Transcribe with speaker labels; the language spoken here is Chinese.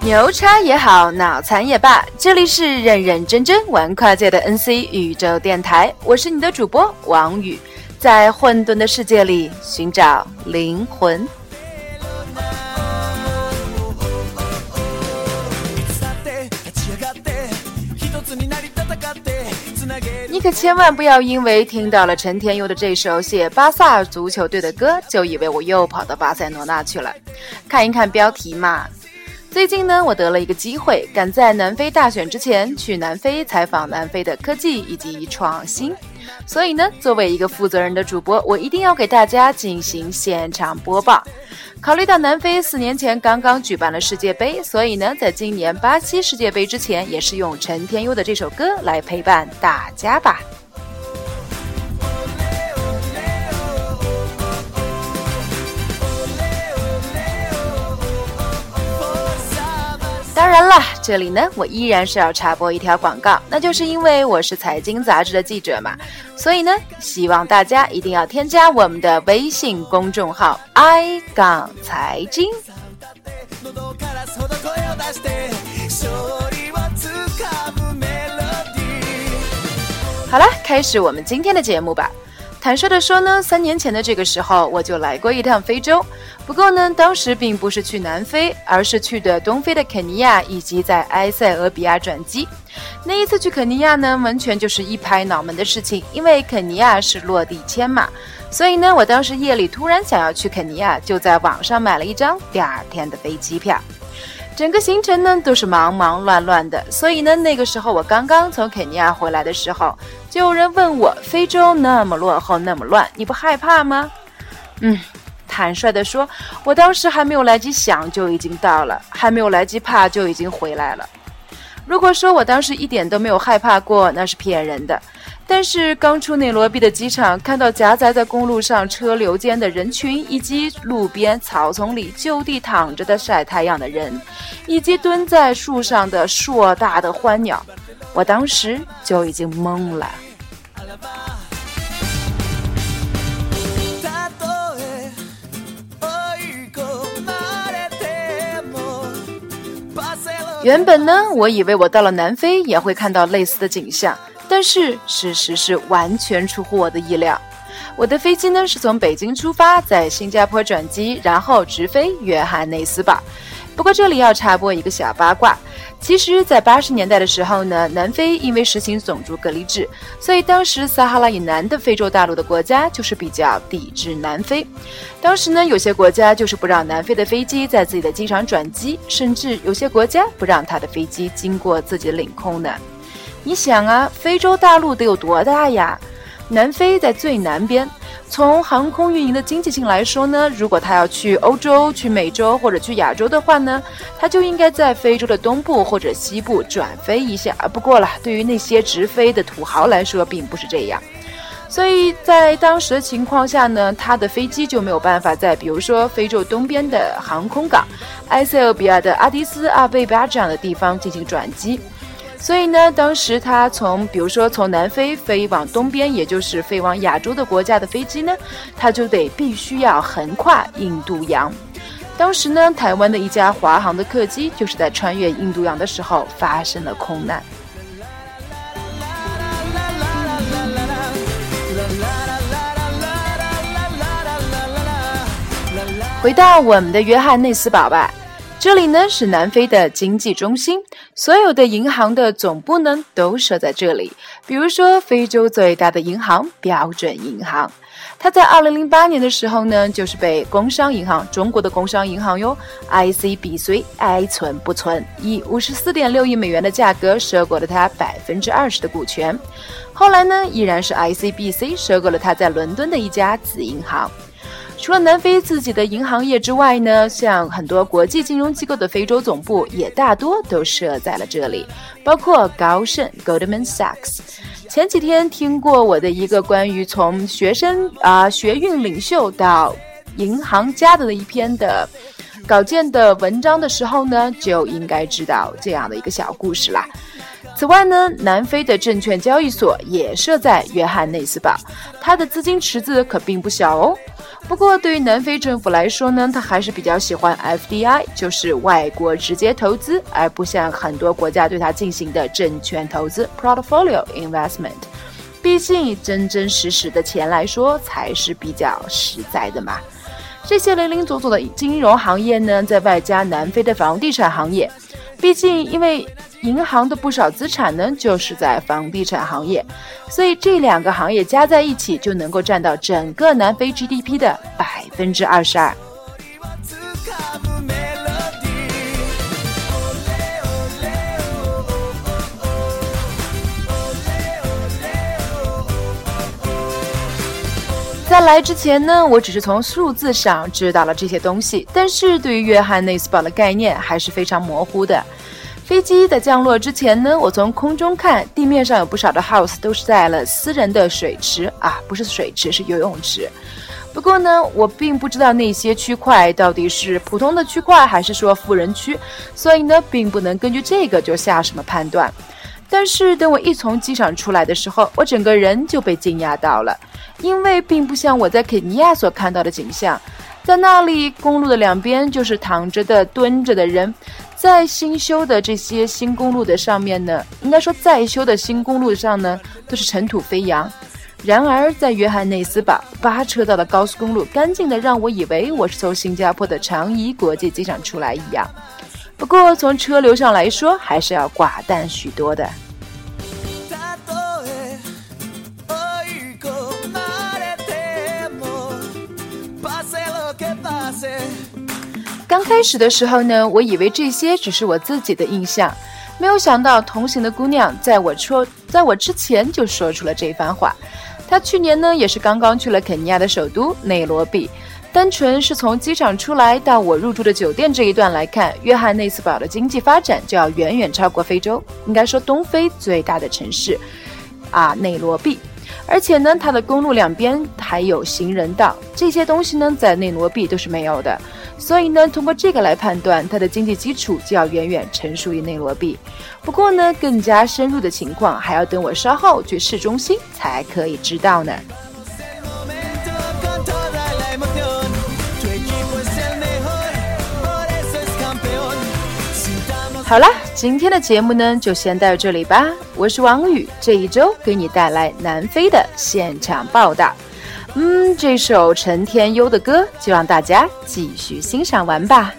Speaker 1: 牛叉也好，脑残也罢，这里是认认真真玩跨界的 NC 宇宙电台，我是你的主播王宇，在混沌的世界里寻找灵魂。你可千万不要因为听到了陈天佑的这首写巴萨足球队的歌，就以为我又跑到巴塞罗那去了。看一看标题嘛。最近呢，我得了一个机会，赶在南非大选之前去南非采访南非的科技以及创新。所以呢，作为一个负责任的主播，我一定要给大家进行现场播报。考虑到南非四年前刚刚举办了世界杯，所以呢，在今年巴西世界杯之前，也是用陈天佑的这首歌来陪伴大家吧。然了，这里呢，我依然是要插播一条广告，那就是因为我是财经杂志的记者嘛，所以呢，希望大家一定要添加我们的微信公众号 “i 杠财经”。好了，开始我们今天的节目吧。坦率的说呢，三年前的这个时候，我就来过一趟非洲。不过呢，当时并不是去南非，而是去的东非的肯尼亚，以及在埃塞俄比亚转机。那一次去肯尼亚呢，完全就是一拍脑门的事情，因为肯尼亚是落地签嘛。所以呢，我当时夜里突然想要去肯尼亚，就在网上买了一张第二天的飞机票。整个行程呢都是忙忙乱乱的，所以呢，那个时候我刚刚从肯尼亚回来的时候，就有人问我：非洲那么落后，那么乱，你不害怕吗？嗯，坦率地说，我当时还没有来及想，就已经到了；还没有来及怕，就已经回来了。如果说我当时一点都没有害怕过，那是骗人的。但是刚出内罗毕的机场，看到夹杂在公路上车流间的人群，以及路边草丛里就地躺着的晒太阳的人，以及蹲在树上的硕大的欢鸟，我当时就已经懵了。原本呢，我以为我到了南非也会看到类似的景象。但是事实是完全出乎我的意料。我的飞机呢是从北京出发，在新加坡转机，然后直飞约翰内斯堡。不过这里要插播一个小八卦：其实，在八十年代的时候呢，南非因为实行种族隔离制，所以当时撒哈拉以南的非洲大陆的国家就是比较抵制南非。当时呢，有些国家就是不让南非的飞机在自己的机场转机，甚至有些国家不让他的飞机经过自己的领空呢。你想啊，非洲大陆得有多大呀？南非在最南边。从航空运营的经济性来说呢，如果他要去欧洲、去美洲或者去亚洲的话呢，他就应该在非洲的东部或者西部转飞一下。不过了，对于那些直飞的土豪来说，并不是这样。所以在当时的情况下呢，他的飞机就没有办法在比如说非洲东边的航空港埃塞俄比亚的阿迪斯阿贝巴这样的地方进行转机。所以呢，当时他从，比如说从南非飞往东边，也就是飞往亚洲的国家的飞机呢，他就得必须要横跨印度洋。当时呢，台湾的一家华航的客机就是在穿越印度洋的时候发生了空难。回到我们的约翰内斯堡吧。这里呢是南非的经济中心，所有的银行的总部呢都设在这里。比如说，非洲最大的银行标准银行，它在二零零八年的时候呢，就是被工商银行（中国的工商银行哟 ）ICBC 爱存不存，以五十四点六亿美元的价格收购了它百分之二十的股权。后来呢，依然是 ICBC 收购了它在伦敦的一家子银行。除了南非自己的银行业之外呢，像很多国际金融机构的非洲总部也大多都设在了这里，包括高盛 （Goldman Sachs）。前几天听过我的一个关于从学生啊学运领袖到银行家的一篇的稿件的文章的时候呢，就应该知道这样的一个小故事啦。此外呢，南非的证券交易所也设在约翰内斯堡，它的资金池子可并不小哦。不过，对于南非政府来说呢，他还是比较喜欢 FDI，就是外国直接投资，而不像很多国家对它进行的证券投资 （Portfolio Investment）。毕竟，真真实实的钱来说，才是比较实在的嘛。这些零零总总的金融行业呢，在外加南非的房地产行业，毕竟因为。银行的不少资产呢，就是在房地产行业，所以这两个行业加在一起就能够占到整个南非 GDP 的百分之二十二。在来之前呢，我只是从数字上知道了这些东西，但是对于约翰内斯堡的概念还是非常模糊的。飞机的降落之前呢，我从空中看，地面上有不少的 house 都是在了私人的水池啊，不是水池，是游泳池。不过呢，我并不知道那些区块到底是普通的区块，还是说富人区，所以呢，并不能根据这个就下什么判断。但是等我一从机场出来的时候，我整个人就被惊讶到了，因为并不像我在肯尼亚所看到的景象，在那里公路的两边就是躺着的、蹲着的人。在新修的这些新公路的上面呢，应该说在修的新公路上呢，都是尘土飞扬。然而，在约翰内斯堡八车道的高速公路，干净的让我以为我是从新加坡的长宜国际机场出来一样。不过，从车流上来说，还是要寡淡许多的。刚开始的时候呢，我以为这些只是我自己的印象，没有想到同行的姑娘在我说在我之前就说出了这番话。她去年呢也是刚刚去了肯尼亚的首都内罗毕，单纯是从机场出来到我入住的酒店这一段来看，约翰内斯堡的经济发展就要远远超过非洲，应该说东非最大的城市啊内罗毕。而且呢，它的公路两边还有行人道，这些东西呢在内罗毕都是没有的。所以呢，通过这个来判断，它的经济基础就要远远成熟于内罗毕。不过呢，更加深入的情况还要等我稍后去市中心才可以知道呢。好了，今天的节目呢就先到这里吧。我是王宇，这一周给你带来南非的现场报道。嗯，这首陈天悠的歌，就让大家继续欣赏完吧。